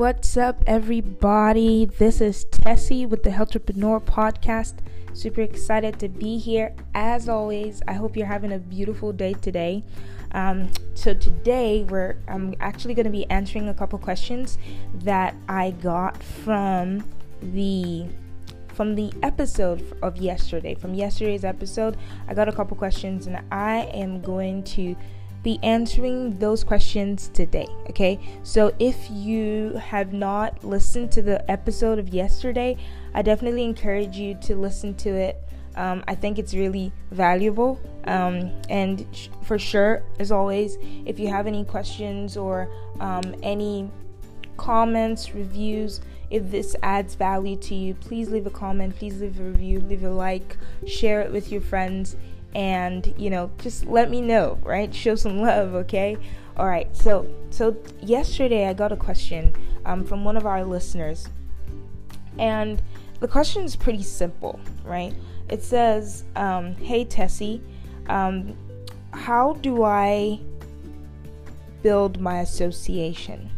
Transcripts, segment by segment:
what's up, everybody? This is Tessie with the Entrepreneur Podcast. Super excited to be here. As always, I hope you're having a beautiful day today. Um, so today, we're I'm actually going to be answering a couple questions that I got from the from the episode of yesterday. From yesterday's episode, I got a couple questions, and I am going to be answering those questions today. Okay, so if you have not listened to the episode of yesterday, I definitely encourage you to listen to it. Um, I think it's really valuable. Um, and sh- for sure, as always, if you have any questions or um, any comments, reviews, if this adds value to you, please leave a comment, please leave a review, leave a like, share it with your friends and you know just let me know right? Show some love okay? All right so so yesterday i got a question um, from one of our listeners. And the question is pretty simple right? It says um, hey tessie um, how do i build my association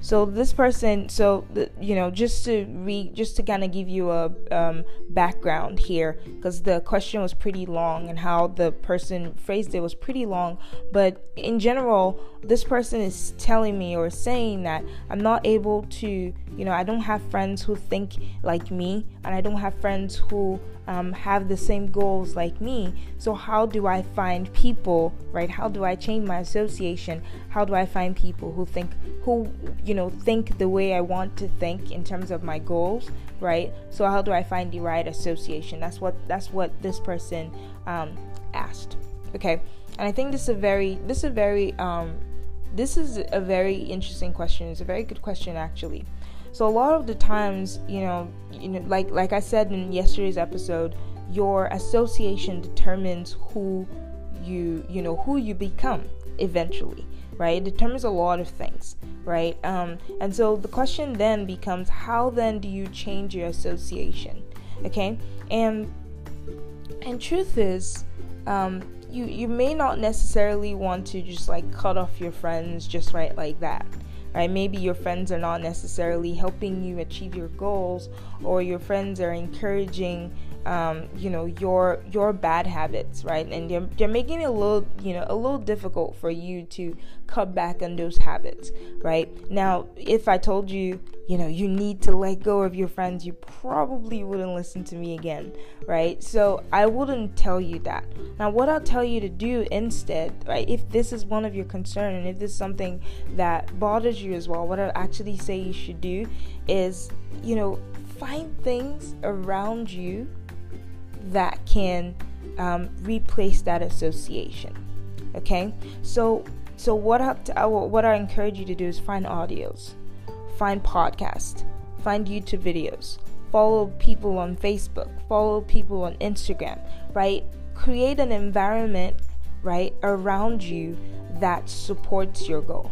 so this person, so the, you know, just to read, just to kind of give you a um, background here, because the question was pretty long and how the person phrased it was pretty long. But in general, this person is telling me or saying that I'm not able to, you know, I don't have friends who think like me, and I don't have friends who um, have the same goals like me. So, how do I find people, right? How do I change my association? How do I find people who think, who, you know, think the way I want to think in terms of my goals, right? So, how do I find the right association? That's what that's what this person um, asked. Okay, and I think this is a very this is a very um, this is a very interesting question. It's a very good question actually. So a lot of the times, you know, you know, like like I said in yesterday's episode, your association determines who you you know who you become eventually right? It determines a lot of things right? Um, and so the question then becomes how then do you change your association okay? And and truth is um, you you may not necessarily want to just like cut off your friends just right like that right? Maybe your friends are not necessarily helping you achieve your goals, or your friends are encouraging, um, you know, your your bad habits, right? And they're, they're making it a little, you know, a little difficult for you to cut back on those habits, right? Now, if I told you, you know, you need to let go of your friends, you probably wouldn't listen to me again, right? So I wouldn't tell you that. Now, what I'll tell you to do instead, right, if this is one of your concern and if this is something that bothers you as well, what i'll actually say you should do is, you know, find things around you that can um, replace that association. Okay, so so what I, what I encourage you to do is find audios find podcasts, find YouTube videos, follow people on Facebook, follow people on Instagram, right? Create an environment, right, around you that supports your goal.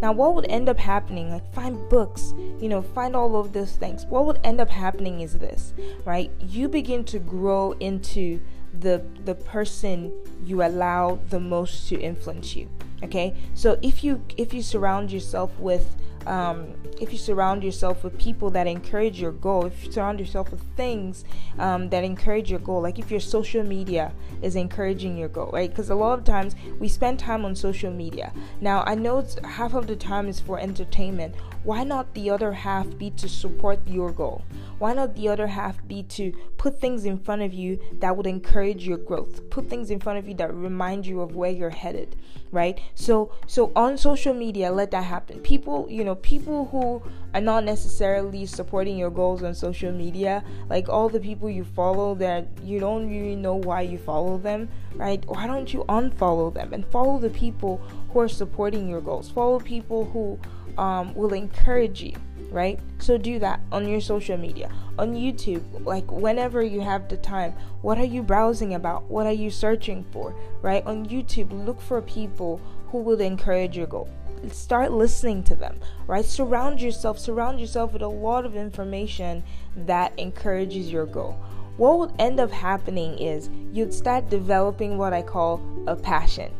Now, what would end up happening, like find books, you know, find all of those things. What would end up happening is this, right? You begin to grow into the the person you allow the most to influence you. Okay, so if you if you surround yourself with um, if you surround yourself with people that encourage your goal, if you surround yourself with things um, that encourage your goal, like if your social media is encouraging your goal, right? Because a lot of times we spend time on social media. Now, I know half of the time is for entertainment. Why not the other half be to support your goal? Why not the other half be to put things in front of you that would encourage your growth? Put things in front of you that remind you of where you're headed, right? So, so on social media, let that happen. People, you know know, people who are not necessarily supporting your goals on social media, like all the people you follow that you don't really know why you follow them, right? Why don't you unfollow them and follow the people who are supporting your goals? Follow people who um, will encourage you right? So do that on your social media, on YouTube, like whenever you have the time. What are you browsing about? What are you searching for, right? On YouTube, look for people who will encourage your goal start listening to them right surround yourself surround yourself with a lot of information that encourages your goal what would end up happening is you'd start developing what i call a passion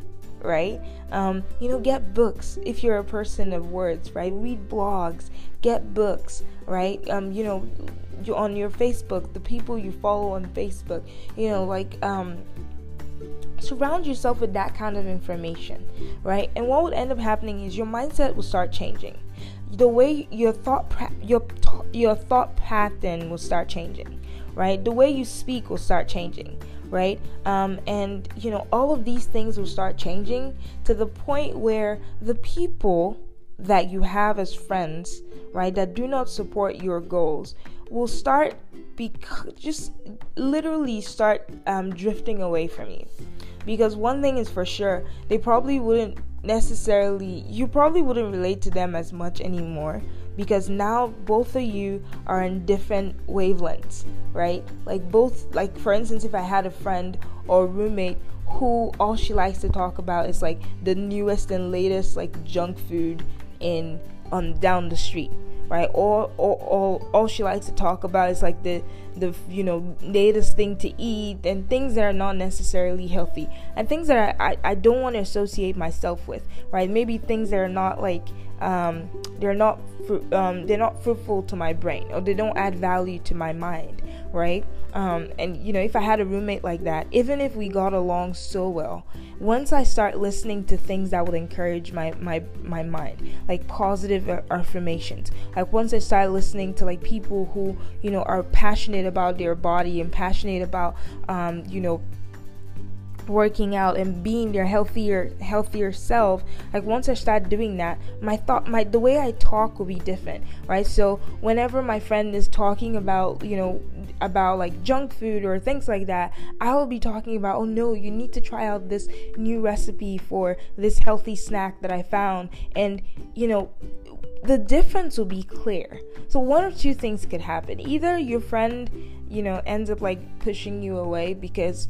right? Um, you know, get books if you're a person of words, right? Read blogs, get books, right? Um, you know, you on your Facebook, the people you follow on Facebook, you know, like um, surround yourself with that kind of information, right? And what would end up happening is your mindset will start changing. The way your thought your your thought pattern will start changing, right? The way you speak will start changing, right? Um, and you know all of these things will start changing to the point where the people that you have as friends, right, that do not support your goals, will start be just literally start um, drifting away from you. Because one thing is for sure they probably wouldn't necessarily you probably wouldn't relate to them as much anymore. Because now both of you are in different wavelengths right? Like both like for instance if i had a friend or roommate who all she likes to talk about is like the newest and latest like junk food in on down the street right? All, all, all, all she likes to talk about is like the, the, you know, latest thing to eat and things that are not necessarily healthy and things that I, I, I don't want to associate myself with, right? Maybe things that are not like, um, they're not, um, they're not fruitful to my brain or they don't add value to my mind, right? Um, and you know, if I had a roommate like that, even if we got along so well, once I start listening to things that would encourage my my my mind, like positive affirmations, like once I start listening to like people who you know are passionate about their body and passionate about um, you know working out and being their healthier healthier self like once i start doing that my thought my the way i talk will be different right? So whenever my friend is talking about you know about like junk food or things like that i will be talking about oh no you need to try out this new recipe for this healthy snack that i found. And you know the difference will be clear. So one or two things could happen. Either your friend you know ends up like pushing you away because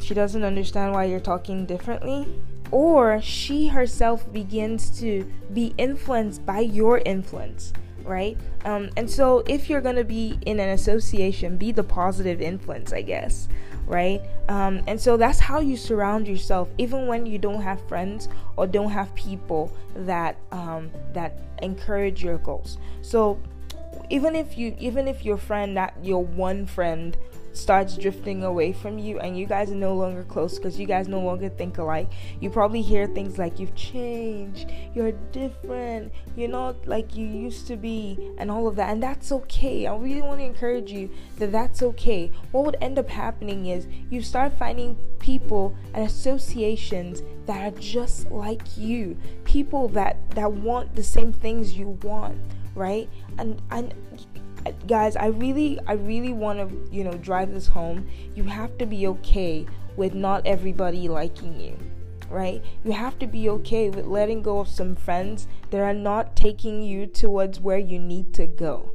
she doesn't understand why you're talking differently, or she herself begins to be influenced by your influence, right? Um, and so, if you're gonna be in an association, be the positive influence, I guess, right? Um, and so that's how you surround yourself, even when you don't have friends or don't have people that um, that encourage your goals. So even if you even if your friend that your one friend starts drifting away from you and you guys are no longer close because you guys no longer think alike, you probably hear things like you've changed, you're different, you're not like you used to be, and all of that. And that's okay. I really want to encourage you that that's okay. What would end up happening is you start finding people and associations that are just like you, people that that want the same things you want, right? And and guys i really i really want to you know drive this home. You have to be okay with not everybody liking you right? You have to be okay with letting go of some friends that are not taking you towards where you need to go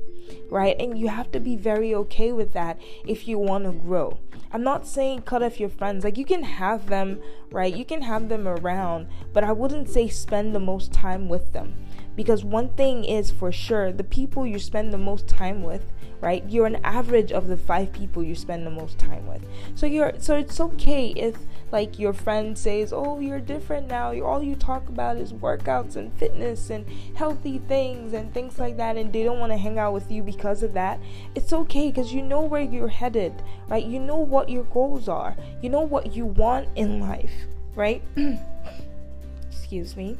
right? And you have to be very okay with that if you want to grow. I'm not saying cut off your friends like you can have them right? You can have them around but i wouldn't say spend the most time with them because one thing is for sure the people you spend the most time with right you're an average of the five people you spend the most time with. So you're so it's okay if like your friend says oh you're different now. All you talk about is workouts and fitness and healthy things and things like that and they don't want to hang out with you because of that. It's okay because you know where you're headed right? You know what your goals are. You know what you want in life right? Excuse me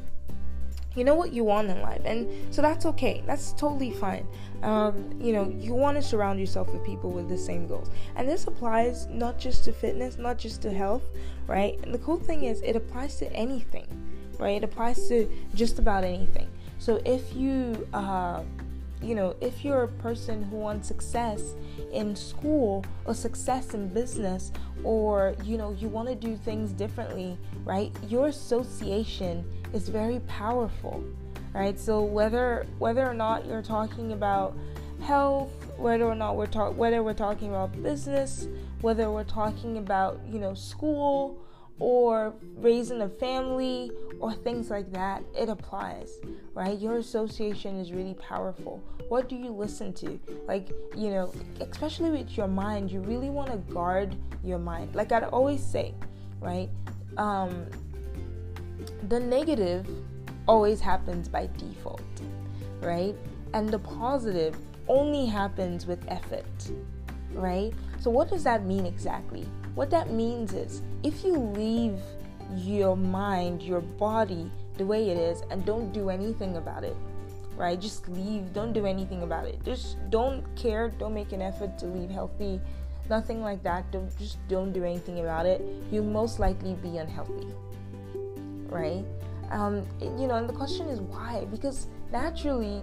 you know what you want in life and so that's okay. That's totally fine. Um, you know you want to surround yourself with people with the same goals. And this applies not just to fitness not just to health right? And the cool thing is it applies to anything right? It applies to just about anything. So if you uh, you know if you're a person who wants success in school or success in business or you know you want to do things differently right? Your association is very powerful right so whether whether or not you're talking about health whether or not we're talk whether we're talking about business whether we're talking about you know school or raising a family or things like that, it applies, right? Your association is really powerful. What do you listen to? Like, you know, especially with your mind, you really want to guard your mind. Like I'd always say, right? Um, the negative always happens by default, right? And the positive only happens with effort, right? So, what does that mean exactly? What that means is if you leave your mind, your body the way it is and don't do anything about it, right? Just leave, don't do anything about it. Just don't care, don't make an effort to leave healthy, nothing like that. Don't just don't do anything about it. You'll most likely be unhealthy, right? Um, you know, and the question is why? Because naturally,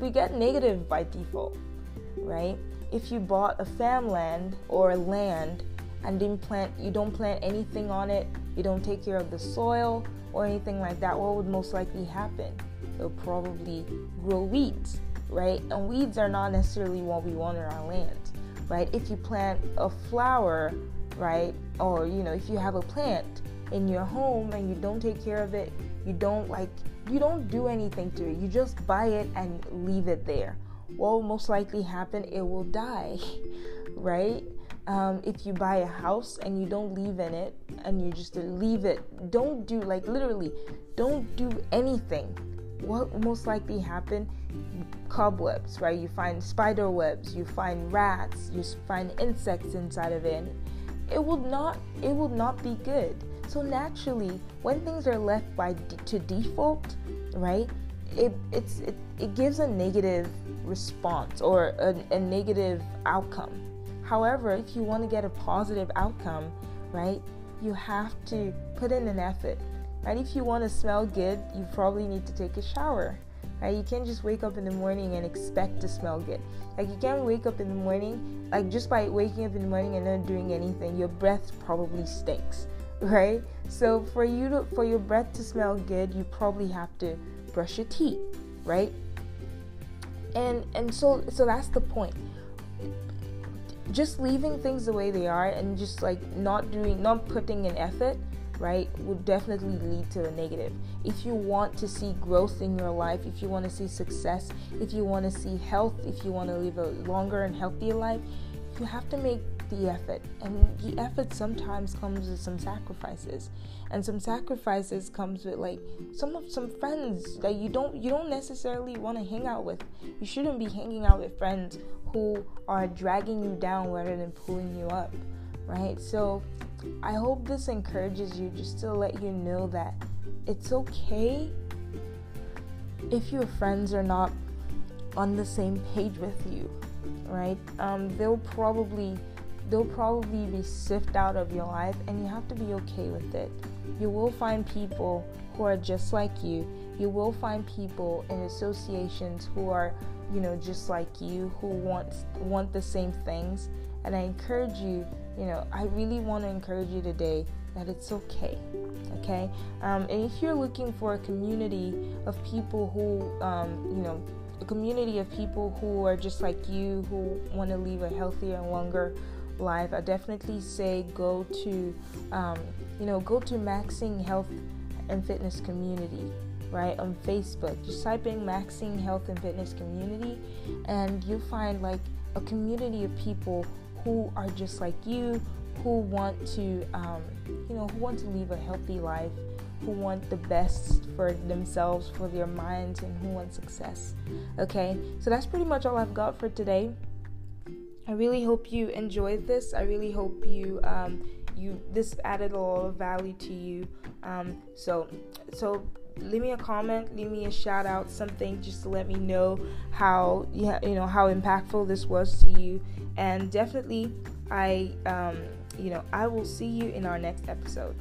we get negative by default, right? If you bought a farmland or a land and didn't plant, you don't plant anything on it, you don't take care of the soil or anything like that, what would most likely happen? It'll probably grow weeds, right? And weeds are not necessarily what we want in our land, right? If you plant a flower, right, or you know, if you have a plant in your home and you don't take care of it, you don't like you don't do anything to it. You just buy it and leave it there. What will most likely happen? It will die, right? Um, if you buy a house and you don't live in it and you just leave it, don't do like literally, don't do anything. What most likely happen? Cobwebs, right? You find spider webs, you find rats, you find insects inside of it. It will not. It will not be good. So naturally, when things are left by to default, right? It it's it, it gives a negative response or a, a negative outcome. However, if you want to get a positive outcome, right, you have to put in an effort. Right? If you want to smell good, you probably need to take a shower. Right? You can't just wake up in the morning and expect to smell good. Like you can't wake up in the morning, like just by waking up in the morning and not doing anything, your breath probably stinks right? So for you to for your breath to smell good, you probably have to brush your teeth, right? And and so so that's the point. Just leaving things the way they are and just like not doing not putting an effort, right, would definitely lead to a negative. If you want to see growth in your life, if you want to see success, if you want to see health, if you want to live a longer and healthier life, you have to make the effort. And the effort sometimes comes with some sacrifices. And some sacrifices comes with like some of some friends that you don't you don't necessarily want to hang out with. You shouldn't be hanging out with friends who are dragging you down rather than pulling you up right? So i hope this encourages you just to let you know that it's okay if your friends are not on the same page with you right? Um, they'll probably they'll probably be sifted out of your life and you have to be okay with it. You will find people who are just like you. You will find people in associations who are, you know, just like you, who want want the same things. And I encourage you, you know, I really want to encourage you today that it's okay. Okay? Um, and if you're looking for a community of people who, um, you know, a community of people who are just like you, who want to live a healthier and longer life, I definitely say go to, um, you know, go to Maxing Health and Fitness Community, right, on Facebook. Just type in Maxing Health and Fitness Community, and you'll find like a community of people who are just like you, who want to, um, you know, who want to live a healthy life, who want the best for themselves, for their minds, and who want success. Okay, so that's pretty much all I've got for today. I really hope you enjoyed this. I really hope you um, you this added a lot of value to you. Um, so so leave me a comment, leave me a shout out, something just to let me know how you you know how impactful this was to you. And definitely, I um, you know I will see you in our next episode.